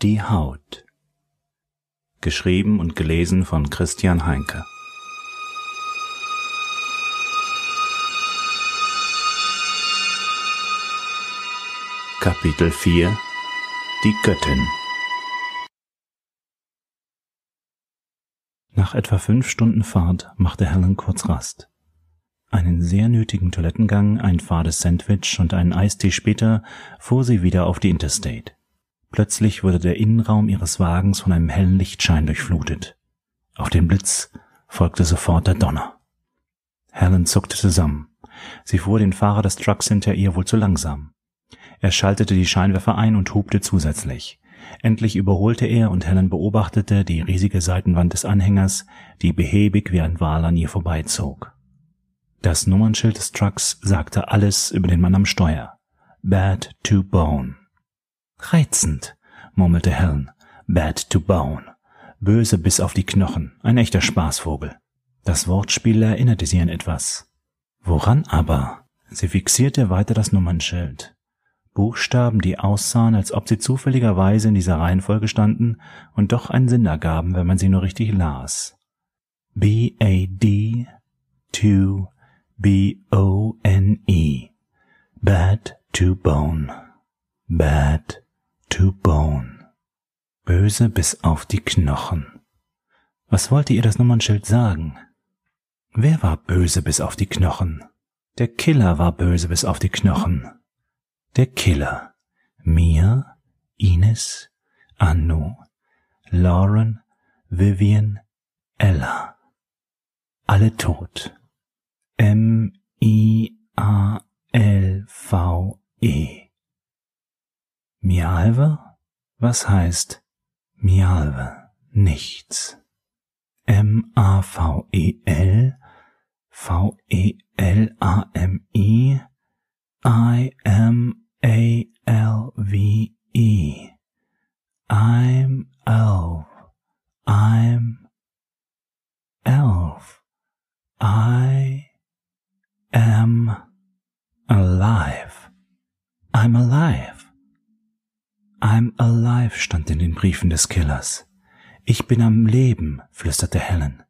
Die Haut. Geschrieben und gelesen von Christian Heinke. Kapitel 4 Die Göttin Nach etwa fünf Stunden Fahrt machte Helen kurz Rast. Einen sehr nötigen Toilettengang, ein fades Sandwich und einen Eistee später fuhr sie wieder auf die Interstate. Plötzlich wurde der Innenraum ihres Wagens von einem hellen Lichtschein durchflutet. Auf den Blitz folgte sofort der Donner. Helen zuckte zusammen. Sie fuhr den Fahrer des Trucks hinter ihr wohl zu langsam. Er schaltete die Scheinwerfer ein und hupte zusätzlich. Endlich überholte er und Helen beobachtete die riesige Seitenwand des Anhängers, die behäbig wie ein Wal an ihr vorbeizog. Das Nummernschild des Trucks sagte alles über den Mann am Steuer. Bad to bone. Reizend, murmelte Helen. Bad to bone. Böse bis auf die Knochen. Ein echter Spaßvogel. Das Wortspiel erinnerte sie an etwas. Woran aber? Sie fixierte weiter das Nummernschild. Buchstaben, die aussahen, als ob sie zufälligerweise in dieser Reihenfolge standen und doch einen Sinn ergaben, wenn man sie nur richtig las. B-A-D to B-O-N-E. Bad to bone. Bad to bone. Böse bis auf die Knochen. Was wollte ihr das Nummernschild sagen? Wer war böse bis auf die Knochen? Der Killer war böse bis auf die Knochen. Der Killer. Mia, Ines, Anu, Lauren, Vivian, Ella. Alle tot. M-I-A-L-V-E. Mialve? Was heißt Mialve? Nichts. M-A-V-E-L V-E-L-A-M-I I-M-A-L-V-E I'm elf. I'm elf. I am alive. I'm alive. I'm alive stand in den Briefen des Killers. Ich bin am Leben, flüsterte Helen.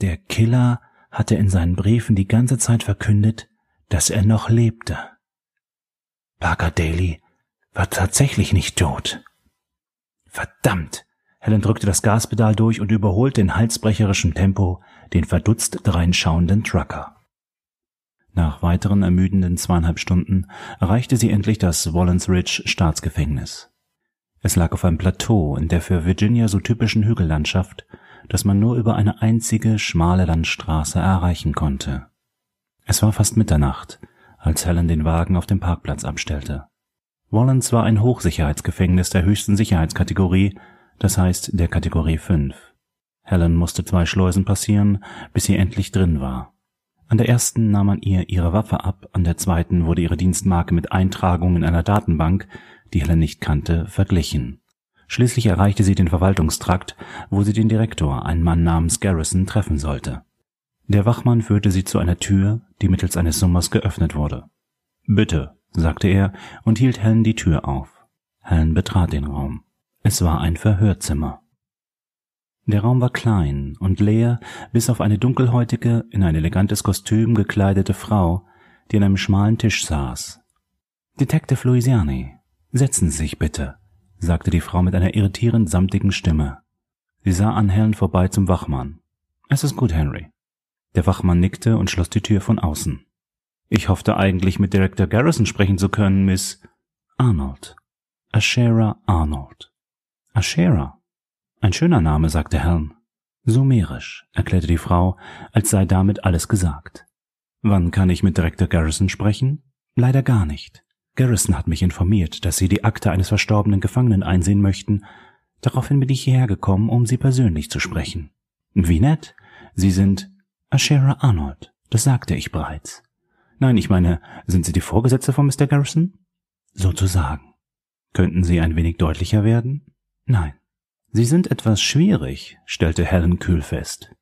Der Killer hatte in seinen Briefen die ganze Zeit verkündet, dass er noch lebte. Parker Daly war tatsächlich nicht tot. Verdammt! Helen drückte das Gaspedal durch und überholte in halsbrecherischem Tempo den verdutzt dreinschauenden Trucker. Nach weiteren ermüdenden zweieinhalb Stunden erreichte sie endlich das Wallens Ridge Staatsgefängnis. Es lag auf einem Plateau in der für Virginia so typischen Hügellandschaft, das man nur über eine einzige schmale Landstraße erreichen konnte. Es war fast Mitternacht, als Helen den Wagen auf dem Parkplatz abstellte. Wallens war ein Hochsicherheitsgefängnis der höchsten Sicherheitskategorie, das heißt der Kategorie 5. Helen musste zwei Schleusen passieren, bis sie endlich drin war. An der ersten nahm man ihr ihre Waffe ab, an der zweiten wurde ihre Dienstmarke mit Eintragung in einer Datenbank, die Helen nicht kannte, verglichen. Schließlich erreichte sie den Verwaltungstrakt, wo sie den Direktor, einen Mann namens Garrison, treffen sollte. Der Wachmann führte sie zu einer Tür, die mittels eines Summers geöffnet wurde. Bitte, sagte er und hielt Helen die Tür auf. Helen betrat den Raum. Es war ein Verhörzimmer. Der Raum war klein und leer, bis auf eine dunkelhäutige, in ein elegantes Kostüm gekleidete Frau, die an einem schmalen Tisch saß. Detective Louisiani, setzen Sie sich bitte, sagte die Frau mit einer irritierend samtigen Stimme. Sie sah an Helen vorbei zum Wachmann. Es ist gut, Henry. Der Wachmann nickte und schloss die Tür von außen. Ich hoffte eigentlich mit Director Garrison sprechen zu können, Miss Arnold. Ashera Arnold. Ashera, ein schöner Name, sagte Helm. Sumerisch, erklärte die Frau, als sei damit alles gesagt. Wann kann ich mit Direktor Garrison sprechen? Leider gar nicht. Garrison hat mich informiert, dass Sie die Akte eines verstorbenen Gefangenen einsehen möchten. Daraufhin bin ich hierher gekommen, um Sie persönlich zu sprechen. Wie nett. Sie sind Ashera Arnold. Das sagte ich bereits. Nein, ich meine, sind Sie die Vorgesetzte von Mr. Garrison? Sozusagen. Könnten Sie ein wenig deutlicher werden? Nein. Sie sind etwas schwierig, stellte Helen kühl fest.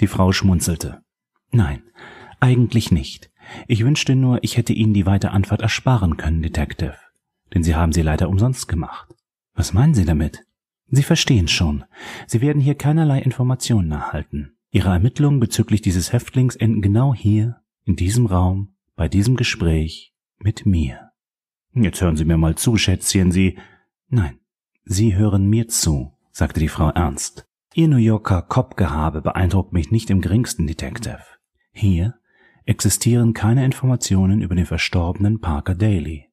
Die Frau schmunzelte. Nein, eigentlich nicht. Ich wünschte nur, ich hätte Ihnen die weite Anfahrt ersparen können, Detective. Denn Sie haben sie leider umsonst gemacht. Was meinen Sie damit? Sie verstehen schon. Sie werden hier keinerlei Informationen erhalten. Ihre Ermittlungen bezüglich dieses Häftlings enden genau hier, in diesem Raum, bei diesem Gespräch mit mir. Jetzt hören Sie mir mal zu, Schätzchen, Sie. Nein, Sie hören mir zu, sagte die Frau ernst. Ihr New Yorker Kopfgehabe beeindruckt mich nicht im geringsten, Detective. Hier existieren keine Informationen über den verstorbenen Parker Daly.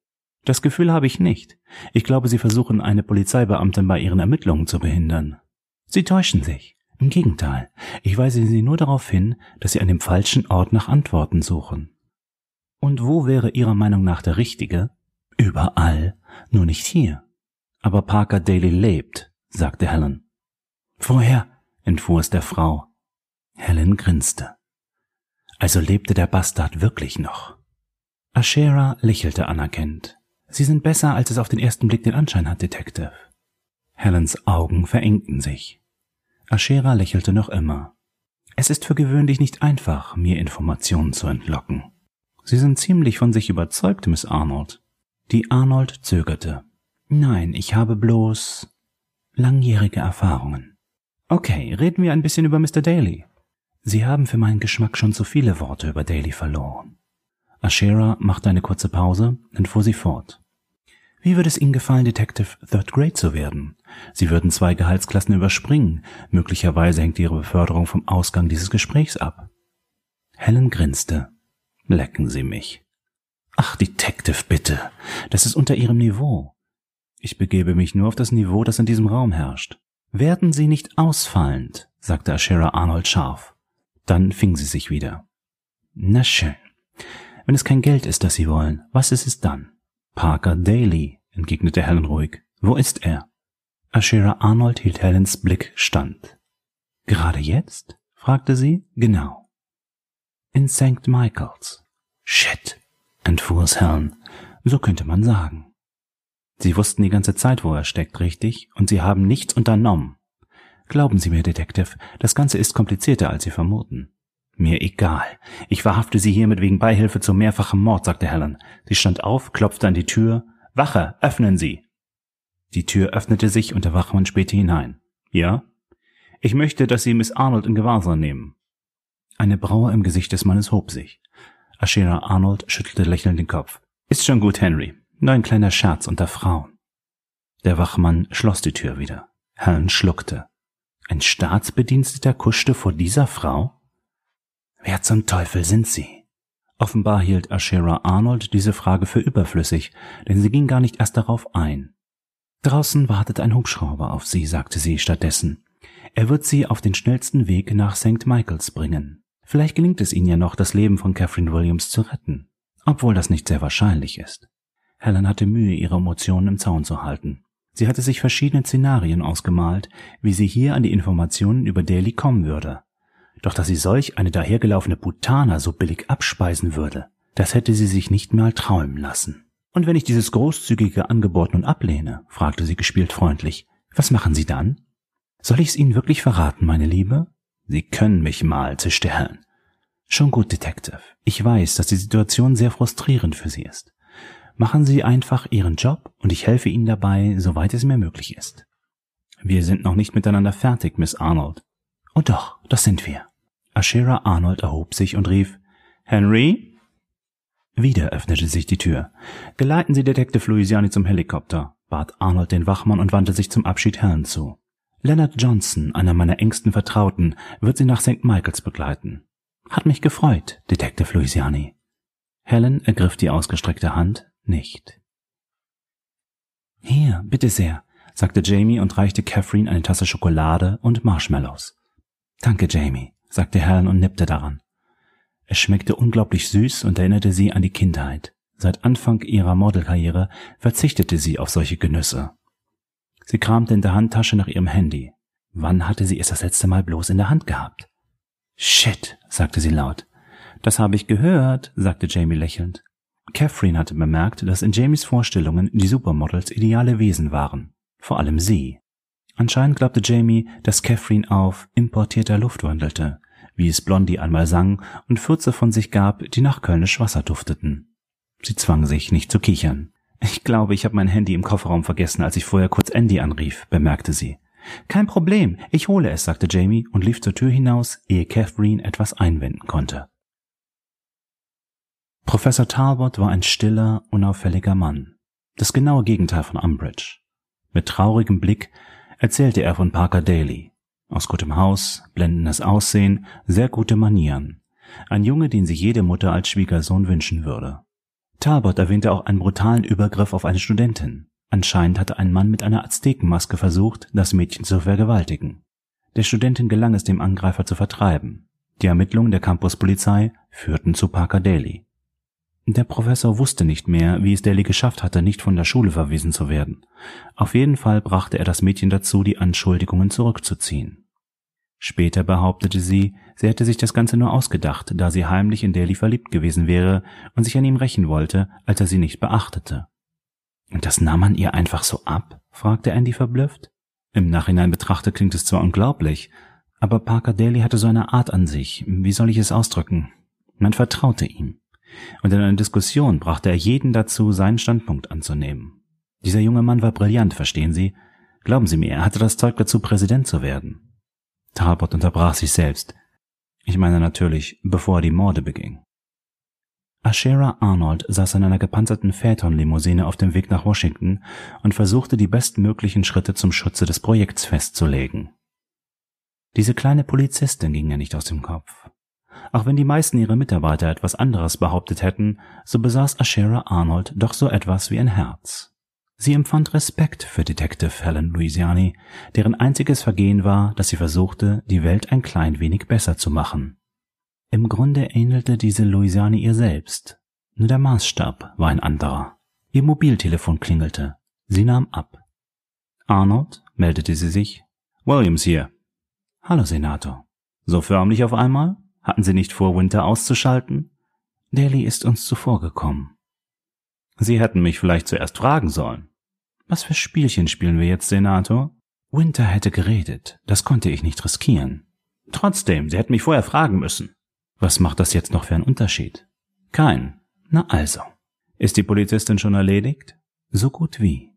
Das Gefühl habe ich nicht. Ich glaube, Sie versuchen, eine Polizeibeamtin bei Ihren Ermittlungen zu behindern. Sie täuschen sich. Im Gegenteil, ich weise Sie nur darauf hin, dass Sie an dem falschen Ort nach Antworten suchen. Und wo wäre Ihrer Meinung nach der richtige? Überall, nur nicht hier. Aber Parker Daly lebt, sagte Helen. Woher? entfuhr es der Frau. Helen grinste. Also lebte der Bastard wirklich noch. Ashera lächelte anerkennend. Sie sind besser, als es auf den ersten Blick den Anschein hat, Detective. Helens Augen verengten sich. Ashera lächelte noch immer. Es ist für gewöhnlich nicht einfach, mir Informationen zu entlocken. Sie sind ziemlich von sich überzeugt, Miss Arnold. Die Arnold zögerte. Nein, ich habe bloß langjährige Erfahrungen. Okay, reden wir ein bisschen über Mr. Daly. Sie haben für meinen Geschmack schon zu viele Worte über Daly verloren. Ashera machte eine kurze Pause, dann fuhr sie fort. Wie würde es Ihnen gefallen, Detective Third Grade zu werden? Sie würden zwei Gehaltsklassen überspringen. Möglicherweise hängt Ihre Beförderung vom Ausgang dieses Gesprächs ab. Helen grinste. Lecken Sie mich. Ach, Detective, bitte. Das ist unter Ihrem Niveau. Ich begebe mich nur auf das Niveau, das in diesem Raum herrscht. Werden Sie nicht ausfallend, sagte Ashera Arnold scharf. Dann fing sie sich wieder. Na schön. Wenn es kein Geld ist, das Sie wollen, was ist es dann? Parker Daly, entgegnete Helen ruhig. Wo ist er? Ashera Arnold hielt Helens Blick stand. Gerade jetzt? fragte sie. Genau. In St. Michaels. Shit, entfuhr es Helen. So könnte man sagen. Sie wussten die ganze Zeit, wo er steckt, richtig, und sie haben nichts unternommen. Glauben Sie mir, Detective, das Ganze ist komplizierter, als Sie vermuten. Mir egal. Ich verhafte Sie hiermit wegen Beihilfe zu mehrfachem Mord, sagte Helen. Sie stand auf, klopfte an die Tür. Wache, öffnen Sie! Die Tür öffnete sich und der Wachmann spähte hinein. Ja? Ich möchte, dass Sie Miss Arnold in Gewahrsam nehmen. Eine Braue im Gesicht des Mannes hob sich. Ashera Arnold schüttelte lächelnd den Kopf. Ist schon gut, Henry. Nur ein kleiner Scherz unter Frauen. Der Wachmann schloss die Tür wieder. Helen schluckte. Ein Staatsbediensteter kuschte vor dieser Frau? Wer zum Teufel sind Sie? Offenbar hielt Ashera Arnold diese Frage für überflüssig, denn sie ging gar nicht erst darauf ein. Draußen wartet ein Hubschrauber auf Sie, sagte sie stattdessen. Er wird Sie auf den schnellsten Weg nach St. Michaels bringen. Vielleicht gelingt es Ihnen ja noch, das Leben von Catherine Williams zu retten, obwohl das nicht sehr wahrscheinlich ist. Helen hatte Mühe, ihre Emotionen im Zaun zu halten. Sie hatte sich verschiedene Szenarien ausgemalt, wie sie hier an die Informationen über Daly kommen würde. Doch dass sie solch eine dahergelaufene Putana so billig abspeisen würde, das hätte sie sich nicht mal träumen lassen. Und wenn ich dieses großzügige Angebot nun ablehne, fragte sie gespielt freundlich, was machen Sie dann? Soll ich es Ihnen wirklich verraten, meine Liebe? Sie können mich mal, Helen. Schon gut, Detective. Ich weiß, dass die Situation sehr frustrierend für Sie ist. Machen Sie einfach Ihren Job und ich helfe Ihnen dabei, soweit es mir möglich ist. Wir sind noch nicht miteinander fertig, Miss Arnold. Oh doch, das sind wir. Ashera Arnold erhob sich und rief Henry? Wieder öffnete sich die Tür. Geleiten Sie Detective Louisiani zum Helikopter, bat Arnold den Wachmann und wandte sich zum Abschied Helen zu. Leonard Johnson, einer meiner engsten Vertrauten, wird Sie nach St. Michaels begleiten. Hat mich gefreut, Detective Louisiani. Helen ergriff die ausgestreckte Hand nicht. Hier, bitte sehr, sagte Jamie und reichte Catherine eine Tasse Schokolade und Marshmallows. Danke, Jamie sagte Helen und nippte daran. Es schmeckte unglaublich süß und erinnerte sie an die Kindheit. Seit Anfang ihrer Modelkarriere verzichtete sie auf solche Genüsse. Sie kramte in der Handtasche nach ihrem Handy. Wann hatte sie es das letzte Mal bloß in der Hand gehabt? Shit, sagte sie laut. Das habe ich gehört, sagte Jamie lächelnd. Catherine hatte bemerkt, dass in Jamies Vorstellungen die Supermodels ideale Wesen waren. Vor allem sie. Anscheinend glaubte Jamie, dass Catherine auf importierter Luft wandelte, wie es Blondie einmal sang und Fürze von sich gab, die nach Kölnisch Wasser dufteten. Sie zwang sich, nicht zu kichern. Ich glaube, ich habe mein Handy im Kofferraum vergessen, als ich vorher kurz Andy anrief, bemerkte sie. Kein Problem, ich hole es, sagte Jamie und lief zur Tür hinaus, ehe Catherine etwas einwenden konnte. Professor Talbot war ein stiller, unauffälliger Mann, das genaue Gegenteil von Umbridge. Mit traurigem Blick erzählte er von Parker Daly. Aus gutem Haus, blendendes Aussehen, sehr gute Manieren. Ein Junge, den sich jede Mutter als Schwiegersohn wünschen würde. Talbot erwähnte auch einen brutalen Übergriff auf eine Studentin. Anscheinend hatte ein Mann mit einer Aztekenmaske versucht, das Mädchen zu vergewaltigen. Der Studentin gelang es, dem Angreifer zu vertreiben. Die Ermittlungen der Campuspolizei führten zu Parker Daly. Der Professor wusste nicht mehr, wie es Daly geschafft hatte, nicht von der Schule verwiesen zu werden. Auf jeden Fall brachte er das Mädchen dazu, die Anschuldigungen zurückzuziehen. Später behauptete sie, sie hätte sich das Ganze nur ausgedacht, da sie heimlich in Daly verliebt gewesen wäre und sich an ihm rächen wollte, als er sie nicht beachtete. Und das nahm man ihr einfach so ab? fragte Andy verblüfft. Im Nachhinein betrachtet klingt es zwar unglaublich, aber Parker Daly hatte so eine Art an sich, wie soll ich es ausdrücken? Man vertraute ihm. Und in einer Diskussion brachte er jeden dazu, seinen Standpunkt anzunehmen. Dieser junge Mann war brillant, verstehen Sie? Glauben Sie mir, er hatte das Zeug dazu, Präsident zu werden. Talbot unterbrach sich selbst. Ich meine natürlich, bevor er die Morde beging. Ashera Arnold saß in einer gepanzerten Phaeton-Limousine auf dem Weg nach Washington und versuchte die bestmöglichen Schritte zum Schutze des Projekts festzulegen. Diese kleine Polizistin ging ihr nicht aus dem Kopf. Auch wenn die meisten ihrer Mitarbeiter etwas anderes behauptet hätten, so besaß Ashera Arnold doch so etwas wie ein Herz. Sie empfand Respekt für Detective Helen Louisiani, deren einziges Vergehen war, dass sie versuchte, die Welt ein klein wenig besser zu machen. Im Grunde ähnelte diese Louisiane ihr selbst, nur der Maßstab war ein anderer. Ihr Mobiltelefon klingelte. Sie nahm ab. Arnold, meldete sie sich. Williams hier. Hallo, Senator. So förmlich auf einmal? Hatten Sie nicht vor, Winter auszuschalten? Daly ist uns zuvorgekommen. Sie hätten mich vielleicht zuerst fragen sollen. Was für Spielchen spielen wir jetzt, Senator? Winter hätte geredet, das konnte ich nicht riskieren. Trotzdem, Sie hätten mich vorher fragen müssen. Was macht das jetzt noch für einen Unterschied? Kein. Na also. Ist die Polizistin schon erledigt? So gut wie.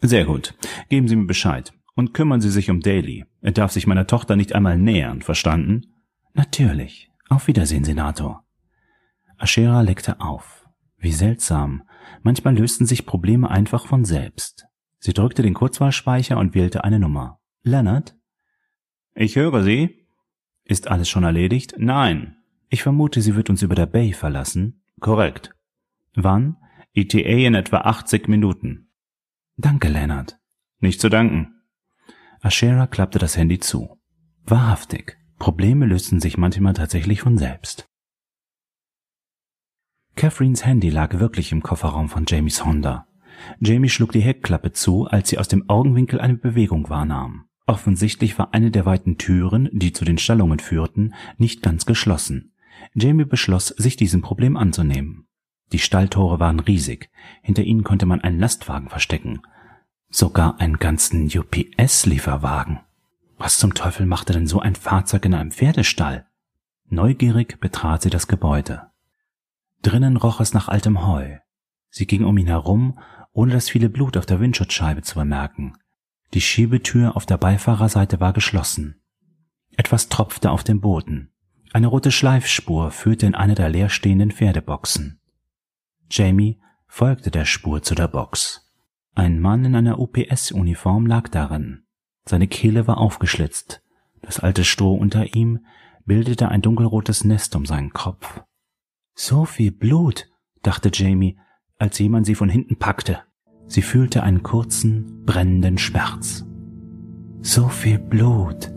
Sehr gut. Geben Sie mir Bescheid. Und kümmern Sie sich um Daly. Er darf sich meiner Tochter nicht einmal nähern, verstanden? Natürlich. Auf Wiedersehen, Senator. Ashera leckte auf. Wie seltsam. Manchmal lösten sich Probleme einfach von selbst. Sie drückte den Kurzwahlspeicher und wählte eine Nummer. Leonard? Ich höre Sie. Ist alles schon erledigt? Nein. Ich vermute, sie wird uns über der Bay verlassen. Korrekt. Wann? ETA in etwa 80 Minuten. Danke, Leonard. Nicht zu danken. Ashera klappte das Handy zu. Wahrhaftig. Probleme lösten sich manchmal tatsächlich von selbst. Catherines Handy lag wirklich im Kofferraum von Jamies Honda. Jamie schlug die Heckklappe zu, als sie aus dem Augenwinkel eine Bewegung wahrnahm. Offensichtlich war eine der weiten Türen, die zu den Stallungen führten, nicht ganz geschlossen. Jamie beschloss, sich diesem Problem anzunehmen. Die Stalltore waren riesig, hinter ihnen konnte man einen Lastwagen verstecken, sogar einen ganzen UPS-Lieferwagen. Was zum Teufel machte denn so ein Fahrzeug in einem Pferdestall? Neugierig betrat sie das Gebäude. Drinnen roch es nach altem Heu. Sie ging um ihn herum, ohne das viele Blut auf der Windschutzscheibe zu bemerken. Die Schiebetür auf der Beifahrerseite war geschlossen. Etwas tropfte auf dem Boden. Eine rote Schleifspur führte in eine der leerstehenden Pferdeboxen. Jamie folgte der Spur zu der Box. Ein Mann in einer UPS-Uniform lag darin. Seine Kehle war aufgeschlitzt. Das alte Stroh unter ihm bildete ein dunkelrotes Nest um seinen Kopf. So viel Blut, dachte Jamie, als jemand sie von hinten packte. Sie fühlte einen kurzen, brennenden Schmerz. So viel Blut,